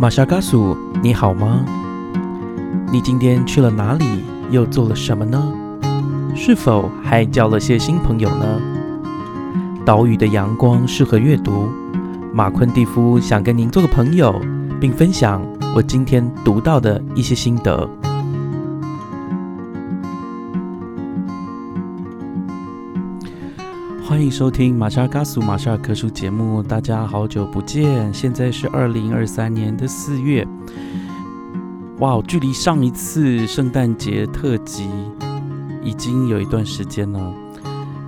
玛莎嘎苏，你好吗？你今天去了哪里？又做了什么呢？是否还交了些新朋友呢？岛屿的阳光适合阅读。马昆蒂夫想跟您做个朋友，并分享我今天读到的一些心得。欢迎收听马莎嘎苏马莎尔科书节目，大家好久不见！现在是二零二三年的四月，哇，距离上一次圣诞节特辑已经有一段时间了。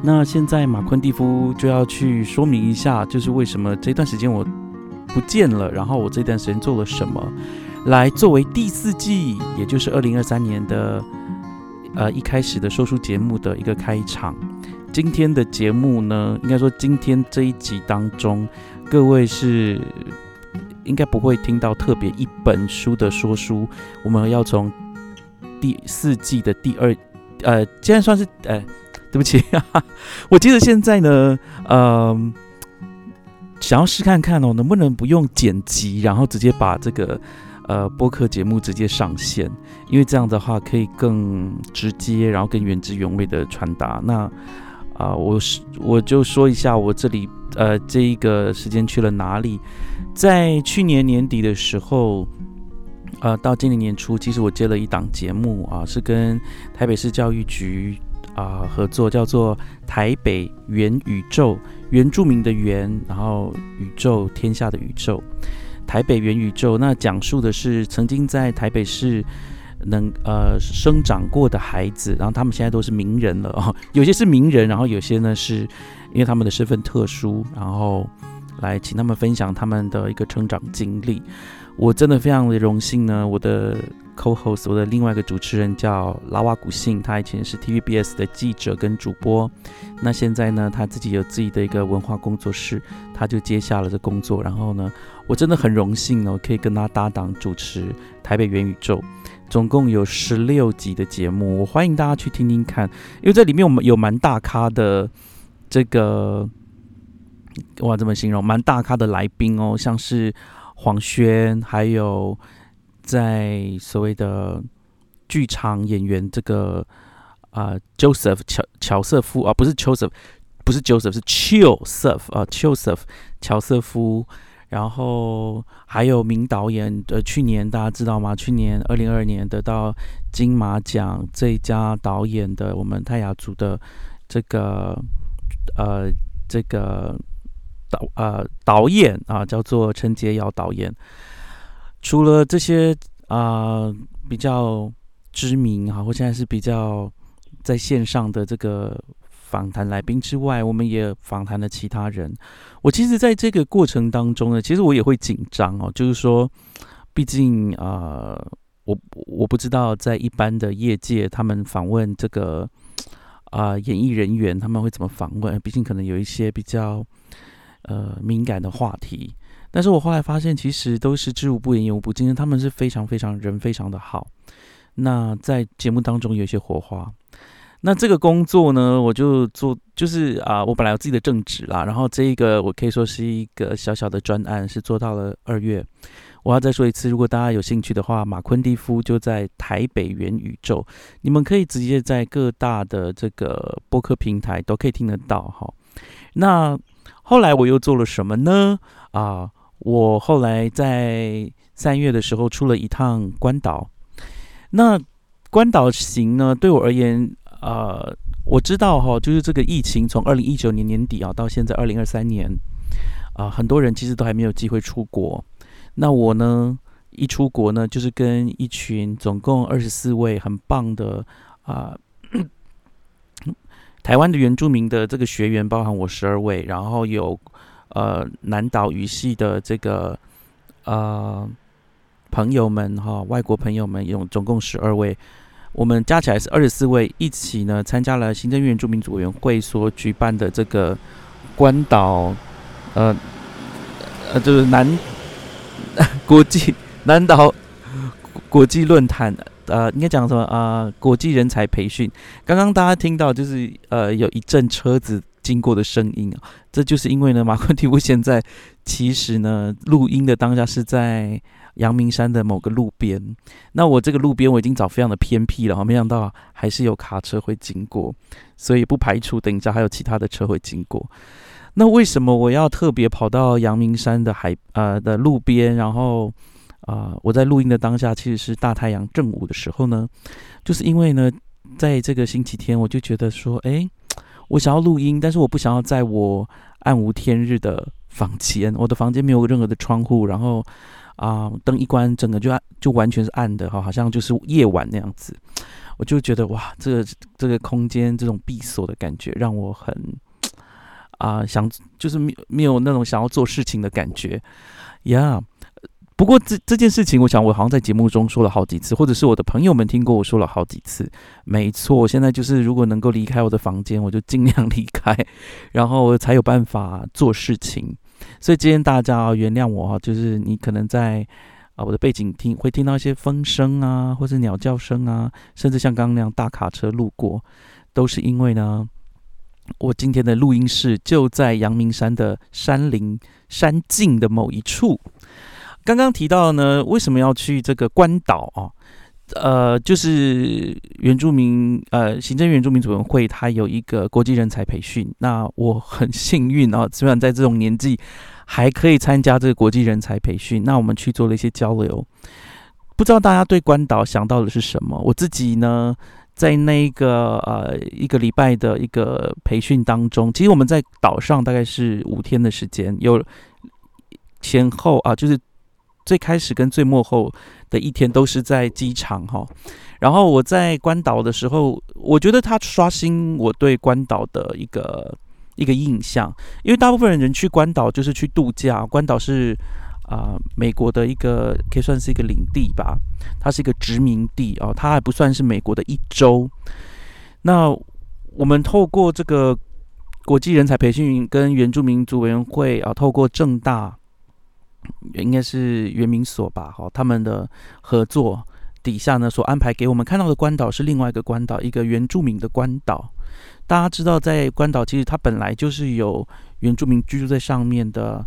那现在马昆蒂夫就要去说明一下，就是为什么这段时间我不见了，然后我这段时间做了什么，来作为第四季，也就是二零二三年的呃一开始的说书节目的一个开场。今天的节目呢，应该说今天这一集当中，各位是应该不会听到特别一本书的说书。我们要从第四季的第二，呃，现在算是，呃，对不起，我记得现在呢，呃，想要试看看哦，能不能不用剪辑，然后直接把这个呃播客节目直接上线，因为这样的话可以更直接，然后更原汁原味的传达。那啊，我是我就说一下我这里呃这一个时间去了哪里，在去年年底的时候，呃到今年年初，其实我接了一档节目啊，是跟台北市教育局啊合作，叫做台北元宇宙，原住民的原，然后宇宙天下的宇宙，台北元宇宙，那讲述的是曾经在台北市。能呃生长过的孩子，然后他们现在都是名人了哦，有些是名人，然后有些呢是因为他们的身份特殊，然后来请他们分享他们的一个成长经历。我真的非常的荣幸呢，我的 co-host，我的另外一个主持人叫拉瓦古信，他以前是 TVBS 的记者跟主播，那现在呢他自己有自己的一个文化工作室，他就接下了这工作，然后呢我真的很荣幸呢，可以跟他搭档主持台北元宇宙。总共有十六集的节目，我欢迎大家去听听看，因为这里面我们有蛮大咖的这个，哇，怎么形容？蛮大咖的来宾哦，像是黄轩，还有在所谓的剧场演员这个啊，Joseph 乔乔瑟夫啊，不是 Joseph，不是 Joseph，是 Joseph 啊，Joseph 乔瑟夫。然后还有名导演，呃，去年大家知道吗？去年二零二二年得到金马奖最佳导演的我们泰雅族的这个呃这个导呃导演啊，叫做陈洁瑶导演。除了这些啊比较知名哈，或现在是比较在线上的这个。访谈来宾之外，我们也访谈了其他人。我其实在这个过程当中呢，其实我也会紧张哦，就是说，毕竟啊，我我不知道在一般的业界，他们访问这个啊演艺人员，他们会怎么访问？毕竟可能有一些比较呃敏感的话题。但是我后来发现，其实都是知无不言，言无不尽，他们是非常非常人非常的好。那在节目当中有一些火花。那这个工作呢，我就做，就是啊，我本来有自己的正职啦，然后这一个我可以说是一个小小的专案，是做到了二月。我要再说一次，如果大家有兴趣的话，马昆蒂夫就在台北元宇宙，你们可以直接在各大的这个播客平台都可以听得到哈。那后来我又做了什么呢？啊，我后来在三月的时候出了一趟关岛。那关岛行呢，对我而言。呃，我知道哈，就是这个疫情从二零一九年年底啊，到现在二零二三年啊，很多人其实都还没有机会出国。那我呢，一出国呢，就是跟一群总共二十四位很棒的啊，台湾的原住民的这个学员，包含我十二位，然后有呃南岛语系的这个呃朋友们哈，外国朋友们有总共十二位。我们加起来是二十四位，一起呢参加了行政院住民组委员会所举办的这个关岛，呃，呃，就是南 国际南岛国际论坛，呃，应该讲什么啊？国际人才培训。刚刚大家听到就是呃有一阵车子经过的声音啊。这就是因为呢，马昆提 夫现在其实呢，录音的当下是在阳明山的某个路边。那我这个路边我已经找非常的偏僻了，没想到还是有卡车会经过，所以不排除等一下还有其他的车会经过。那为什么我要特别跑到阳明山的海呃的路边，然后啊我在录音的当下其实是大太阳正午的时候呢？就是因为呢，在这个星期天，我就觉得说，哎，我想要录音，但是我不想要在我暗无天日的房间，我的房间没有任何的窗户，然后啊灯一关，整个就暗就完全是暗的哈，好像就是夜晚那样子。我就觉得哇，这个这个空间这种闭锁的感觉，让我很。啊，想就是没没有那种想要做事情的感觉，呀。不过这这件事情，我想我好像在节目中说了好几次，或者是我的朋友们听过我说了好几次。没错，现在就是如果能够离开我的房间，我就尽量离开，然后才有办法做事情。所以今天大家原谅我哈，就是你可能在啊我的背景听会听到一些风声啊，或是鸟叫声啊，甚至像刚刚那样大卡车路过，都是因为呢。我今天的录音室就在阳明山的山林山径的某一处。刚刚提到呢，为什么要去这个关岛啊？呃，就是原住民呃行政原住民委员会，它有一个国际人才培训。那我很幸运啊，虽然在这种年纪还可以参加这个国际人才培训。那我们去做了一些交流。不知道大家对关岛想到的是什么？我自己呢？在那个呃一个礼拜的一个培训当中，其实我们在岛上大概是五天的时间，有前后啊，就是最开始跟最末后的一天都是在机场哈。然后我在关岛的时候，我觉得他刷新我对关岛的一个一个印象，因为大部分人去关岛就是去度假，关岛是。啊，美国的一个可以算是一个领地吧，它是一个殖民地哦，它还不算是美国的一州。那我们透过这个国际人才培训跟原住民族委员会啊，透过正大应该是原民所吧，哈，他们的合作底下呢，所安排给我们看到的关岛是另外一个关岛，一个原住民的关岛。大家知道，在关岛其实它本来就是有原住民居住在上面的。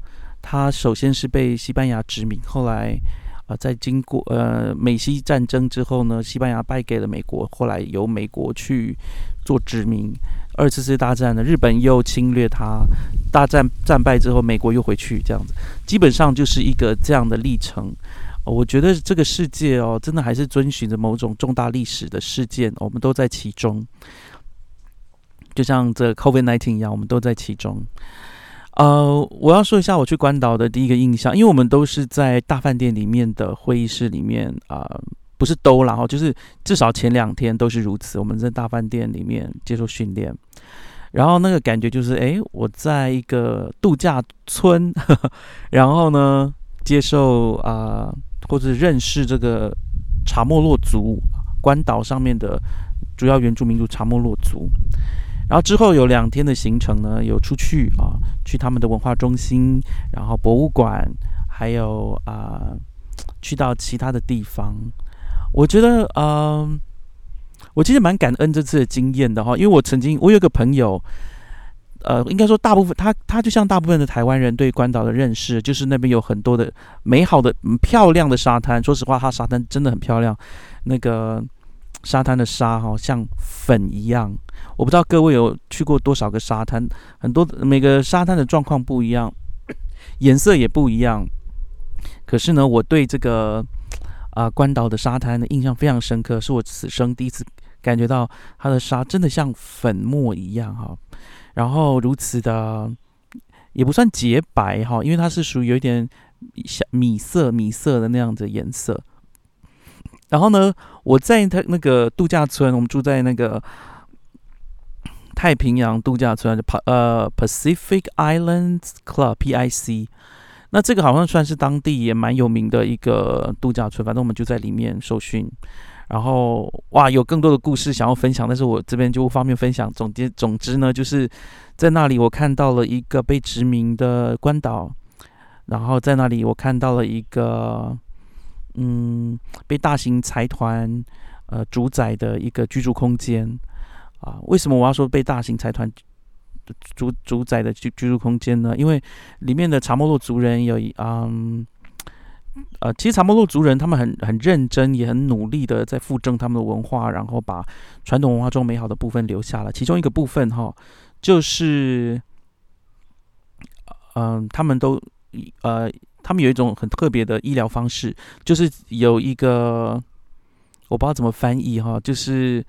它首先是被西班牙殖民，后来，啊，在经过呃美西战争之后呢，西班牙败给了美国，后来由美国去做殖民。二次世界大战呢，日本又侵略它，大战战败之后，美国又回去，这样子，基本上就是一个这样的历程。我觉得这个世界哦，真的还是遵循着某种重大历史的事件，我们都在其中，就像这 COVID-19 一样，我们都在其中。呃，我要说一下我去关岛的第一个印象，因为我们都是在大饭店里面的会议室里面啊，不是都然后就是至少前两天都是如此。我们在大饭店里面接受训练，然后那个感觉就是，哎，我在一个度假村，然后呢，接受啊或者认识这个查莫洛族关岛上面的主要原住民族查莫洛族。然后之后有两天的行程呢，有出去啊，去他们的文化中心，然后博物馆，还有啊，去到其他的地方。我觉得，嗯，我其实蛮感恩这次的经验的哈，因为我曾经我有个朋友，呃，应该说大部分他他就像大部分的台湾人对关岛的认识，就是那边有很多的美好的、漂亮的沙滩。说实话，它沙滩真的很漂亮，那个沙滩的沙哈像粉一样。我不知道各位有去过多少个沙滩，很多每个沙滩的状况不一样，颜色也不一样。可是呢，我对这个啊关岛的沙滩的印象非常深刻，是我此生第一次感觉到它的沙真的像粉末一样哈，然后如此的也不算洁白哈，因为它是属于有一点像米色米色的那样的颜色。然后呢，我在他那个度假村，我们住在那个。太平洋度假村，呃，Pacific Islands Club（PIC）。那这个好像算是当地也蛮有名的一个度假村，反正我们就在里面受训。然后，哇，有更多的故事想要分享，但是我这边就不方便分享。总结，总之呢，就是在那里我看到了一个被殖民的关岛，然后在那里我看到了一个，嗯，被大型财团呃主宰的一个居住空间。啊，为什么我要说被大型财团主主宰的居居住空间呢？因为里面的查莫洛族人有嗯。呃，其实查莫洛族人他们很很认真，也很努力的在复正他们的文化，然后把传统文化中美好的部分留下了。其中一个部分哈，就是嗯，他们都呃，他们有一种很特别的医疗方式，就是有一个我不知道怎么翻译哈，就是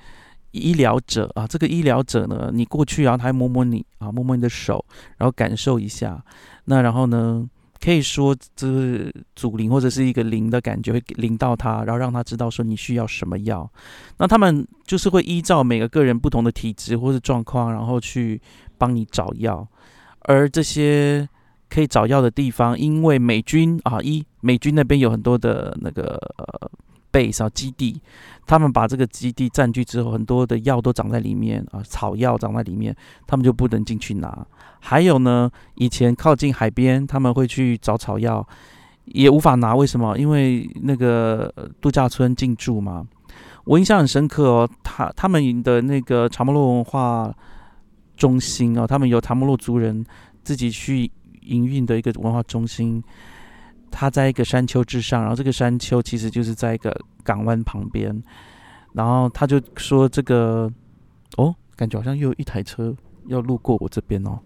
医疗者啊，这个医疗者呢，你过去然后他摸摸你啊，摸摸你的手，然后感受一下，那然后呢？可以说，这是祖灵或者是一个灵的感觉，会灵到他，然后让他知道说你需要什么药。那他们就是会依照每个个人不同的体质或者状况，然后去帮你找药。而这些可以找药的地方，因为美军啊，一美军那边有很多的那个呃。base 啊，基地，他们把这个基地占据之后，很多的药都长在里面啊，草药长在里面，他们就不能进去拿。还有呢，以前靠近海边，他们会去找草药，也无法拿。为什么？因为那个度假村进驻嘛。我印象很深刻哦，他他们的那个查莫洛文化中心哦，他们有查莫洛族人自己去营运的一个文化中心。它在一个山丘之上，然后这个山丘其实就是在一个港湾旁边，然后他就说：“这个哦，感觉好像又有一台车要路过我这边哦。”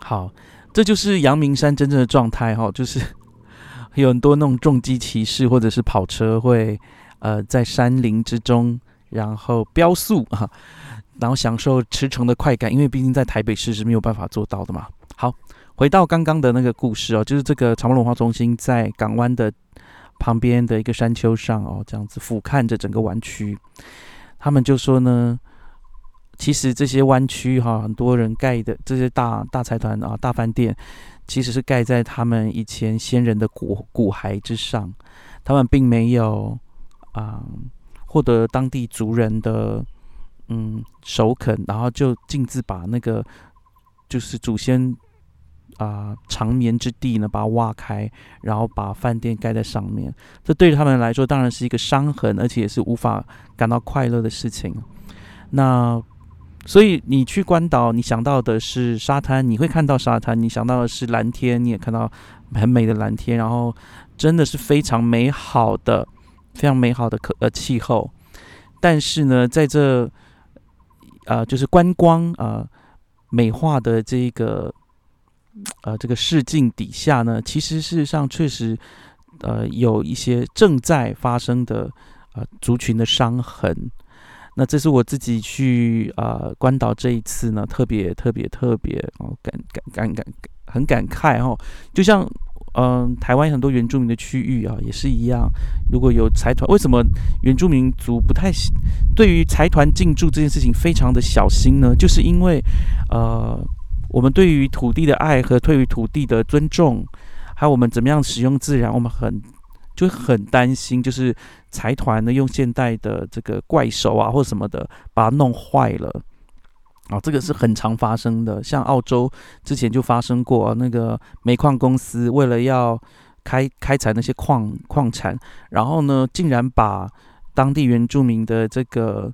好，这就是阳明山真正的状态哈，就是 有很多那种重机骑士或者是跑车会呃在山林之中，然后飙速啊，然后享受驰骋的快感，因为毕竟在台北市是没有办法做到的嘛。好。回到刚刚的那个故事哦，就是这个长隆文化中心在港湾的旁边的一个山丘上哦，这样子俯瞰着整个湾区。他们就说呢，其实这些湾区哈，很多人盖的这些大大财团啊、大饭店，其实是盖在他们以前先人的骨骨骸之上，他们并没有啊获得当地族人的嗯首肯，然后就径自把那个就是祖先。啊，长眠之地呢，把它挖开，然后把饭店盖在上面。这对他们来说，当然是一个伤痕，而且也是无法感到快乐的事情。那所以你去关岛，你想到的是沙滩，你会看到沙滩；你想到的是蓝天，你也看到很美的蓝天。然后真的是非常美好的、非常美好的可呃气候。但是呢，在这呃就是观光啊美化的这个。呃，这个视境底下呢，其实事实上确实，呃，有一些正在发生的呃族群的伤痕。那这是我自己去啊关岛这一次呢，特别特别特别哦感感感感很感慨哦。就像嗯台湾很多原住民的区域啊，也是一样。如果有财团，为什么原住民族不太对于财团进驻这件事情非常的小心呢？就是因为呃。我们对于土地的爱和对于土地的尊重，还有我们怎么样使用自然，我们很就很担心，就是财团呢用现代的这个怪手啊或什么的把它弄坏了啊，这个是很常发生的。像澳洲之前就发生过，那个煤矿公司为了要开开采那些矿矿产，然后呢竟然把当地原住民的这个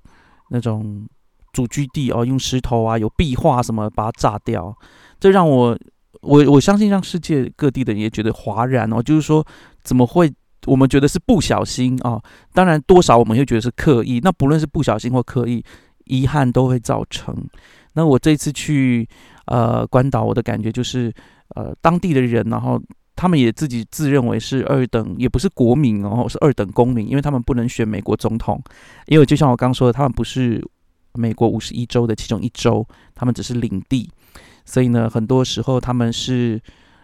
那种。主居地哦，用石头啊，有壁画什么把它炸掉，这让我我我相信让世界各地的人也觉得哗然哦，就是说怎么会我们觉得是不小心啊？当然多少我们会觉得是刻意，那不论是不小心或刻意，遗憾都会造成。那我这次去呃关岛，我的感觉就是呃当地的人，然后他们也自己自认为是二等，也不是国民哦，是二等公民，因为他们不能选美国总统，因为就像我刚说的，他们不是。美国五十一州的其中一州，他们只是领地，所以呢，很多时候他们是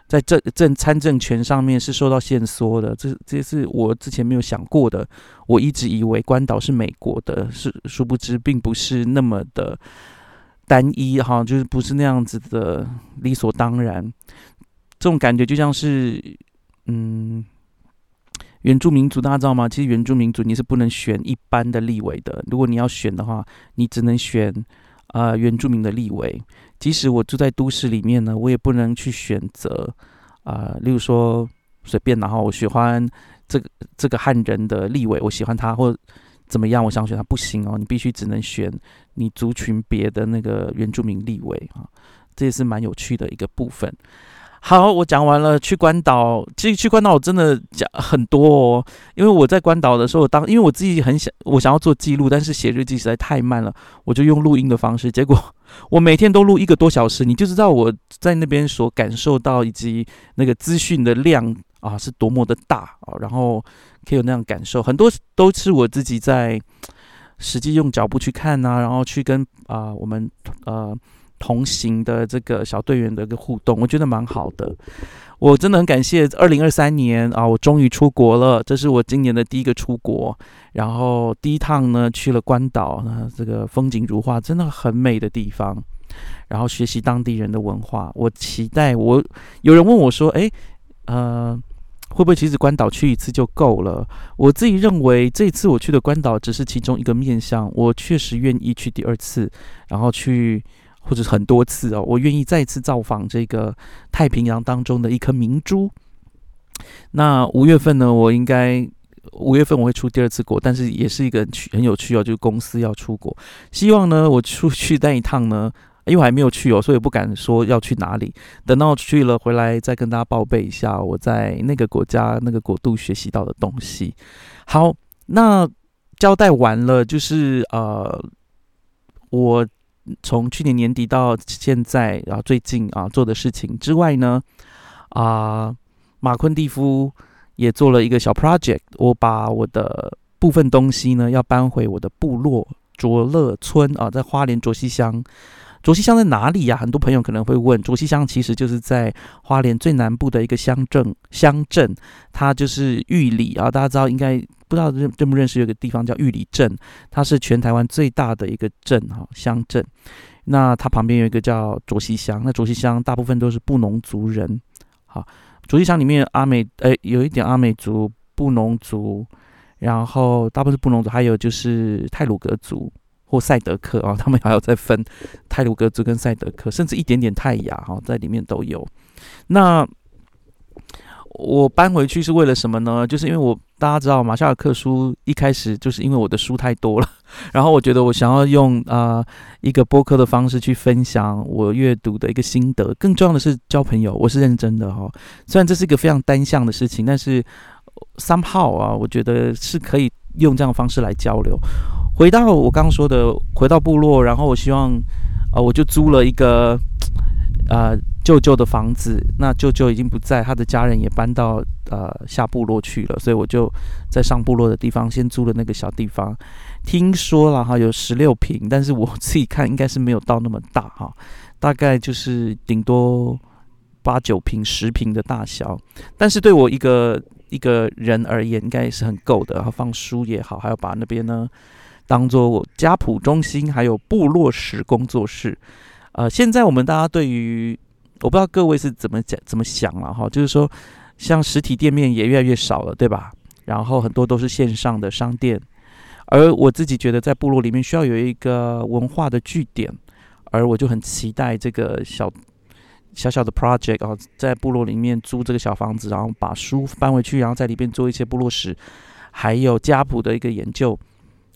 在政政参政权上面是受到限缩的。这这是我之前没有想过的。我一直以为关岛是美国的，是殊不知并不是那么的单一哈，就是不是那样子的理所当然。这种感觉就像是，嗯。原住民族大家知道吗？其实原住民族你是不能选一般的立委的。如果你要选的话，你只能选啊原住民的立委。即使我住在都市里面呢，我也不能去选择啊，例如说随便然后我喜欢这个这个汉人的立委，我喜欢他，或怎么样？我想选他不行哦，你必须只能选你族群别的那个原住民立委啊，这也是蛮有趣的一个部分。好，我讲完了。去关岛，其实去关岛我真的讲很多哦，因为我在关岛的时候，当因为我自己很想，我想要做记录，但是写日记实在太慢了，我就用录音的方式。结果我每天都录一个多小时，你就知道我在那边所感受到以及那个资讯的量啊是多么的大啊，然后可以有那样感受，很多都是我自己在实际用脚步去看啊，然后去跟啊我们呃。同行的这个小队员的一个互动，我觉得蛮好的。我真的很感谢二零二三年啊，我终于出国了，这是我今年的第一个出国。然后第一趟呢去了关岛，那这个风景如画，真的很美的地方。然后学习当地人的文化，我期待我有人问我说：“诶，呃，会不会其实关岛去一次就够了？”我自己认为这次我去的关岛只是其中一个面向，我确实愿意去第二次，然后去。或者很多次哦，我愿意再次造访这个太平洋当中的一颗明珠。那五月份呢，我应该五月份我会出第二次国，但是也是一个很有趣哦，就是公司要出国，希望呢我出去那一趟呢，因为我还没有去哦，所以不敢说要去哪里。等到我去了回来再跟大家报备一下我在那个国家那个国度学习到的东西。好，那交代完了，就是呃我。从去年年底到现在，然后最近啊做的事情之外呢，啊，马昆蒂夫也做了一个小 project，我把我的部分东西呢要搬回我的部落卓乐村啊，在花莲卓溪乡。卓溪乡在哪里呀？很多朋友可能会问，卓溪乡其实就是在花莲最南部的一个乡镇，乡镇它就是玉里啊，大家知道应该不知道认认不认识有个地方叫玉里镇，它是全台湾最大的一个镇哈乡镇。那它旁边有一个叫卓溪乡，那卓溪乡大部分都是布农族人。好，卓溪乡里面阿美诶有一点阿美族、布农族，然后大部分是布农族，还有就是泰鲁格族。或赛德克啊，他们还要再分泰鲁格族跟赛德克，甚至一点点泰雅哈，在里面都有。那我搬回去是为了什么呢？就是因为我大家知道马夏尔克书一开始就是因为我的书太多了，然后我觉得我想要用啊一个播客的方式去分享我阅读的一个心得，更重要的是交朋友，我是认真的哈。虽然这是一个非常单向的事情，但是 somehow 啊，我觉得是可以用这样的方式来交流。回到我刚刚说的，回到部落，然后我希望，啊，我就租了一个，呃，舅舅的房子。那舅舅已经不在，他的家人也搬到呃下部落去了，所以我就在上部落的地方先租了那个小地方。听说了哈，有十六平，但是我自己看应该是没有到那么大哈，大概就是顶多八九平、十平的大小。但是对我一个一个人而言，应该也是很够的。然后放书也好，还要把那边呢。当做家谱中心，还有部落史工作室。呃，现在我们大家对于，我不知道各位是怎么讲、怎么想了哈，就是说，像实体店面也越来越少了，对吧？然后很多都是线上的商店。而我自己觉得，在部落里面需要有一个文化的据点，而我就很期待这个小小小的 project 啊，在部落里面租这个小房子，然后把书搬回去，然后在里边做一些部落史，还有家谱的一个研究。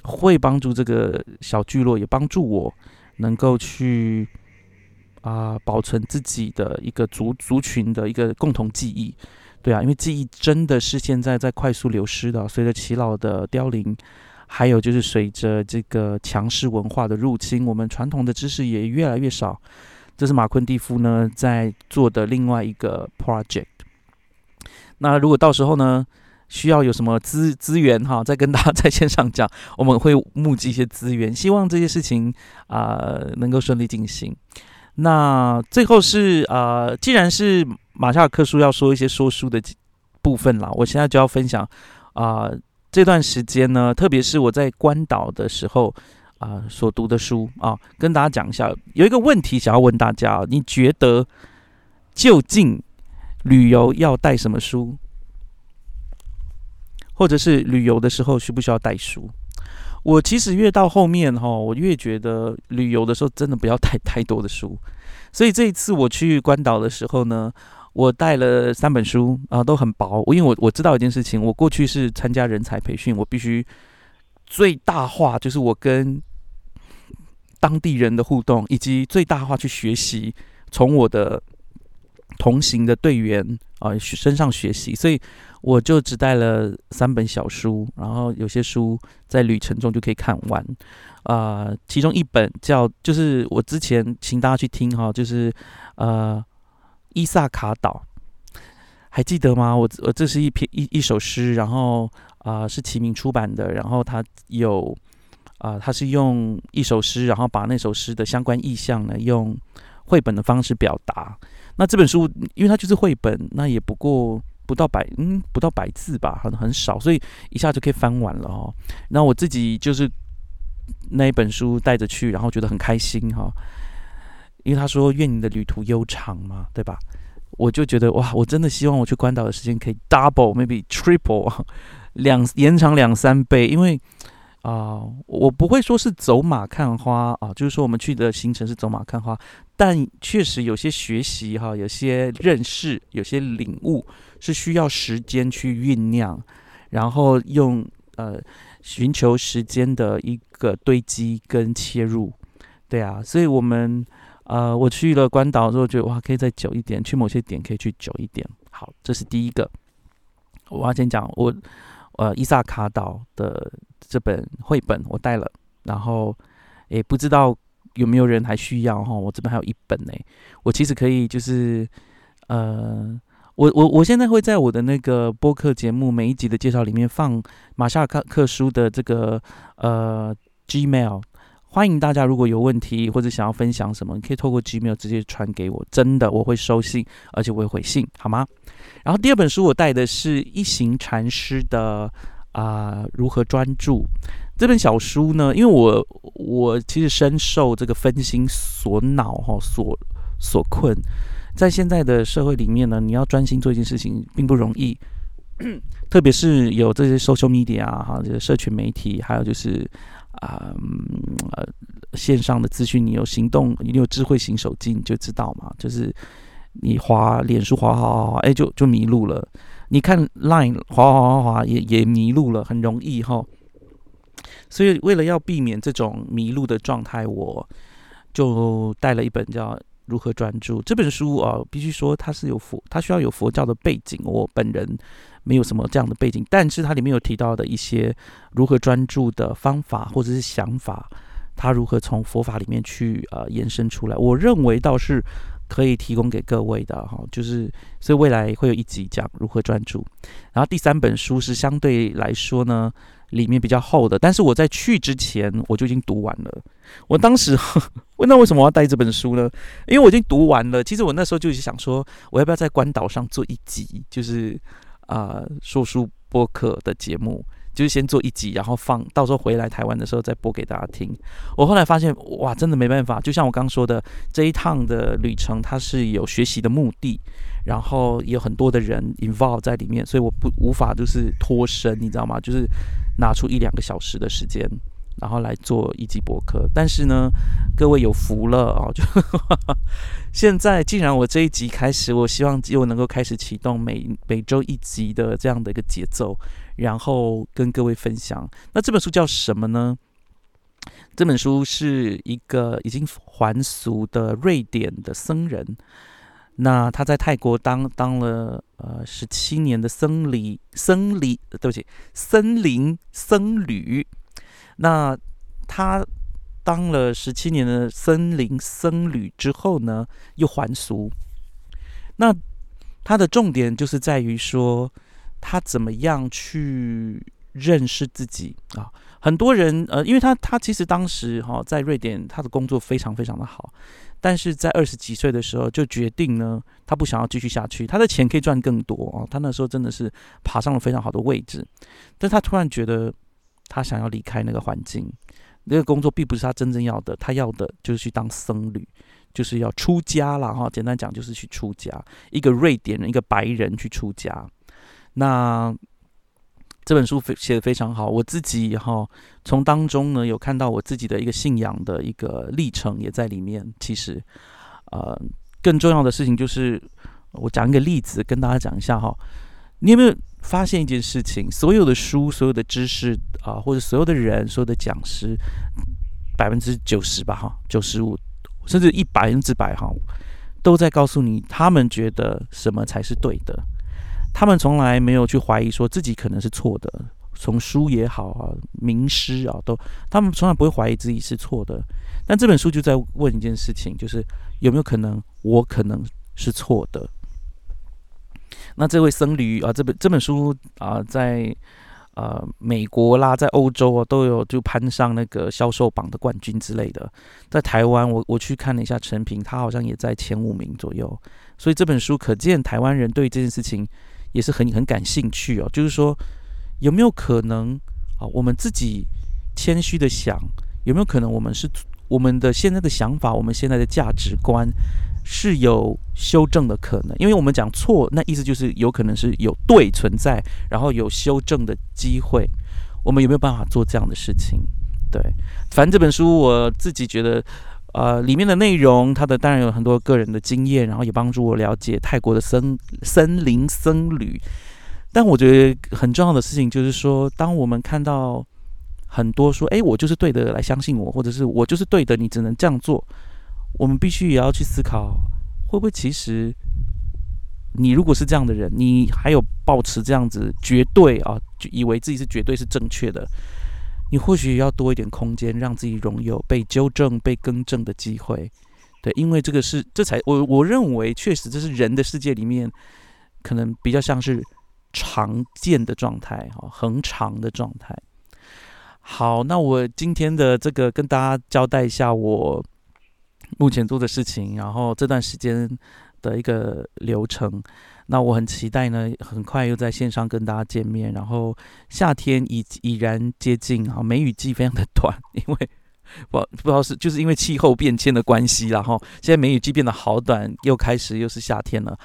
会帮助这个小聚落，也帮助我能够去啊保存自己的一个族族群的一个共同记忆。对啊，因为记忆真的是现在在快速流失的，随着耆老的凋零，还有就是随着这个强势文化的入侵，我们传统的知识也越来越少。这是马昆蒂夫呢在做的另外一个 project。那如果到时候呢？需要有什么资资源哈？再跟大家在线上讲，我们会募集一些资源，希望这些事情啊能够顺利进行。那最后是呃，既然是马夏尔克书要说一些说书的部分啦，我现在就要分享啊这段时间呢，特别是我在关岛的时候啊所读的书啊，跟大家讲一下。有一个问题想要问大家，你觉得究竟旅游要带什么书？或者是旅游的时候需不需要带书？我其实越到后面哈，我越觉得旅游的时候真的不要带太多的书。所以这一次我去关岛的时候呢，我带了三本书啊，都很薄。因为我我知道一件事情，我过去是参加人才培训，我必须最大化就是我跟当地人的互动，以及最大化去学习从我的同行的队员啊身上学习，所以我就只带了三本小书，然后有些书在旅程中就可以看完。啊，其中一本叫就是我之前请大家去听哈，就是呃伊萨卡岛，还记得吗？我我这是一篇一一首诗，然后啊是齐名出版的，然后它有。啊，他是用一首诗，然后把那首诗的相关意象呢，用绘本的方式表达。那这本书，因为它就是绘本，那也不过不到百，嗯，不到百字吧，很很少，所以一下就可以翻完了哦。那我自己就是那一本书带着去，然后觉得很开心哈，因为他说愿你的旅途悠长嘛，对吧？我就觉得哇，我真的希望我去关岛的时间可以 double，maybe triple，两延长两三倍，因为。啊，我不会说是走马看花啊，就是说我们去的行程是走马看花，但确实有些学习哈，有些认识，有些领悟是需要时间去酝酿，然后用呃寻求时间的一个堆积跟切入，对啊，所以我们呃我去了关岛之后，觉得哇可以再久一点，去某些点可以去久一点。好，这是第一个，我要先讲我。呃，伊萨卡岛的这本绘本我带了，然后也不知道有没有人还需要哈。我这边还有一本呢，我其实可以就是呃，我我我现在会在我的那个播客节目每一集的介绍里面放马夏克克书的这个呃 Gmail，欢迎大家如果有问题或者想要分享什么，你可以透过 Gmail 直接传给我，真的我会收信，而且我会回信，好吗？然后第二本书我带的是一行禅师的啊如何专注这本小书呢？因为我我其实深受这个分心所恼哈所所困，在现在的社会里面呢，你要专心做一件事情并不容易，特别是有这些 social media 哈，这个社群媒体，还有就是啊呃线上的资讯，你有行动，你有智慧型手机，你就知道嘛，就是。你滑脸书滑滑滑滑，哎，就就迷路了。你看 Line 滑滑滑滑也也迷路了，很容易哈。所以为了要避免这种迷路的状态，我就带了一本叫《如何专注》这本书啊。必须说它是有佛，它需要有佛教的背景。我本人没有什么这样的背景，但是它里面有提到的一些如何专注的方法或者是想法，它如何从佛法里面去呃延伸出来。我认为倒是。可以提供给各位的哈，就是所以未来会有一集讲如何专注。然后第三本书是相对来说呢，里面比较厚的，但是我在去之前我就已经读完了。我当时问 那为什么我要带这本书呢？因为我已经读完了。其实我那时候就是想说，我要不要在关岛上做一集，就是啊说书播客的节目。就是先做一集，然后放到时候回来台湾的时候再播给大家听。我后来发现，哇，真的没办法。就像我刚说的，这一趟的旅程它是有学习的目的，然后有很多的人 involve 在里面，所以我不无法就是脱身，你知道吗？就是拿出一两个小时的时间。然后来做一集博客，但是呢，各位有福了哦！就 现在，既然我这一集开始，我希望又能够开始启动每每周一集的这样的一个节奏，然后跟各位分享。那这本书叫什么呢？这本书是一个已经还俗的瑞典的僧人，那他在泰国当当了呃十七年的僧侣，僧侣对不起，森林僧侣。那他当了十七年的森林僧侣之后呢，又还俗。那他的重点就是在于说，他怎么样去认识自己啊？很多人呃，因为他他其实当时哈在瑞典，他的工作非常非常的好，但是在二十几岁的时候就决定呢，他不想要继续下去。他的钱可以赚更多啊，他那时候真的是爬上了非常好的位置，但他突然觉得。他想要离开那个环境，那个工作并不是他真正要的。他要的就是去当僧侣，就是要出家了哈。简单讲就是去出家，一个瑞典人，一个白人去出家。那这本书写的非常好，我自己哈从当中呢有看到我自己的一个信仰的一个历程也在里面。其实，呃，更重要的事情就是我讲一个例子跟大家讲一下哈。你有没有发现一件事情：所有的书、所有的知识啊，或者所有的人、所有的讲师，百分之九十吧，哈，九十五，甚至一百分之百，哈，都在告诉你，他们觉得什么才是对的。他们从来没有去怀疑说自己可能是错的。从书也好啊，名师啊，都他们从来不会怀疑自己是错的。但这本书就在问一件事情，就是有没有可能我可能是错的？那这位僧侣啊，这本这本书啊，在呃美国啦，在欧洲啊，都有就攀上那个销售榜的冠军之类的。在台湾，我我去看了一下成品，他好像也在前五名左右。所以这本书可见台湾人对这件事情也是很很感兴趣哦，就是说。有没有可能啊？我们自己谦虚的想，有没有可能我们是我们的现在的想法，我们现在的价值观是有修正的可能？因为我们讲错，那意思就是有可能是有对存在，然后有修正的机会。我们有没有办法做这样的事情？对，反正这本书我自己觉得，呃，里面的内容，它的当然有很多个人的经验，然后也帮助我了解泰国的森森林僧侣。但我觉得很重要的事情就是说，当我们看到很多说“哎，我就是对的，来相信我”，或者是“我就是对的，你只能这样做”，我们必须也要去思考，会不会其实你如果是这样的人，你还有保持这样子绝对啊，就以为自己是绝对是正确的，你或许要多一点空间，让自己拥有被纠正、被更正的机会。对，因为这个是这才我我认为确实这是人的世界里面可能比较像是。常见的状态，哈，恒常的状态。好，那我今天的这个跟大家交代一下我目前做的事情，然后这段时间的一个流程。那我很期待呢，很快又在线上跟大家见面。然后夏天已已然接近啊，梅雨季非常的短，因为不不知道是就是因为气候变迁的关系，然后现在梅雨季变得好短，又开始又是夏天了。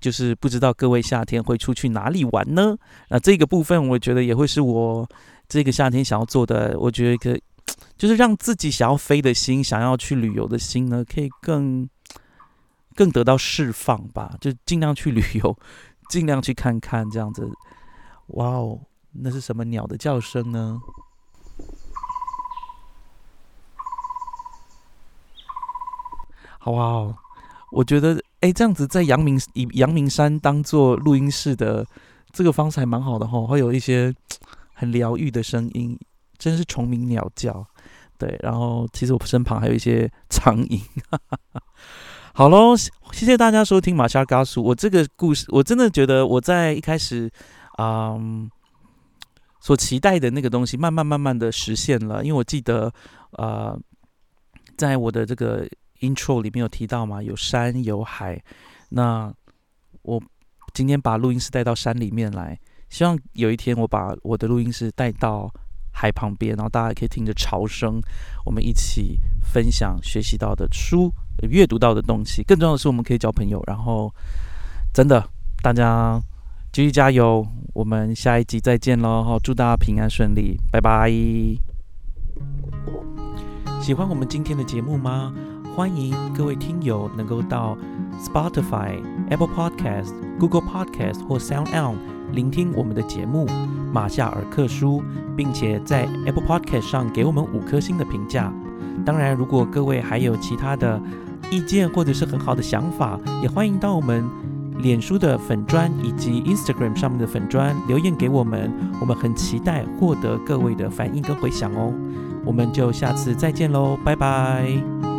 就是不知道各位夏天会出去哪里玩呢？那这个部分我觉得也会是我这个夏天想要做的。我觉得可就是让自己想要飞的心，想要去旅游的心呢，可以更更得到释放吧。就尽量去旅游，尽量去看看这样子。哇哦，那是什么鸟的叫声呢？好不好？我觉得。哎，这样子在阳明以阳明山当做录音室的这个方式还蛮好的哈，会有一些很疗愈的声音，真是虫鸣鸟叫。对，然后其实我身旁还有一些苍蝇。好喽，谢谢大家收听马夏嘎叔。我这个故事，我真的觉得我在一开始，嗯，所期待的那个东西，慢慢慢慢的实现了。因为我记得，呃，在我的这个。intro 里面有提到嘛，有山有海。那我今天把录音室带到山里面来，希望有一天我把我的录音室带到海旁边，然后大家可以听着潮声，我们一起分享学习到的书、阅读到的东西。更重要的是，我们可以交朋友。然后，真的，大家继续加油，我们下一集再见喽！好，祝大家平安顺利，拜拜。喜欢我们今天的节目吗？欢迎各位听友能够到 Spotify、Apple Podcast、Google Podcast 或 Sound On 聆听我们的节目《马夏尔克书》，并且在 Apple Podcast 上给我们五颗星的评价。当然，如果各位还有其他的意见或者是很好的想法，也欢迎到我们脸书的粉砖以及 Instagram 上面的粉砖留言给我们。我们很期待获得各位的反应跟回响哦。我们就下次再见喽，拜拜。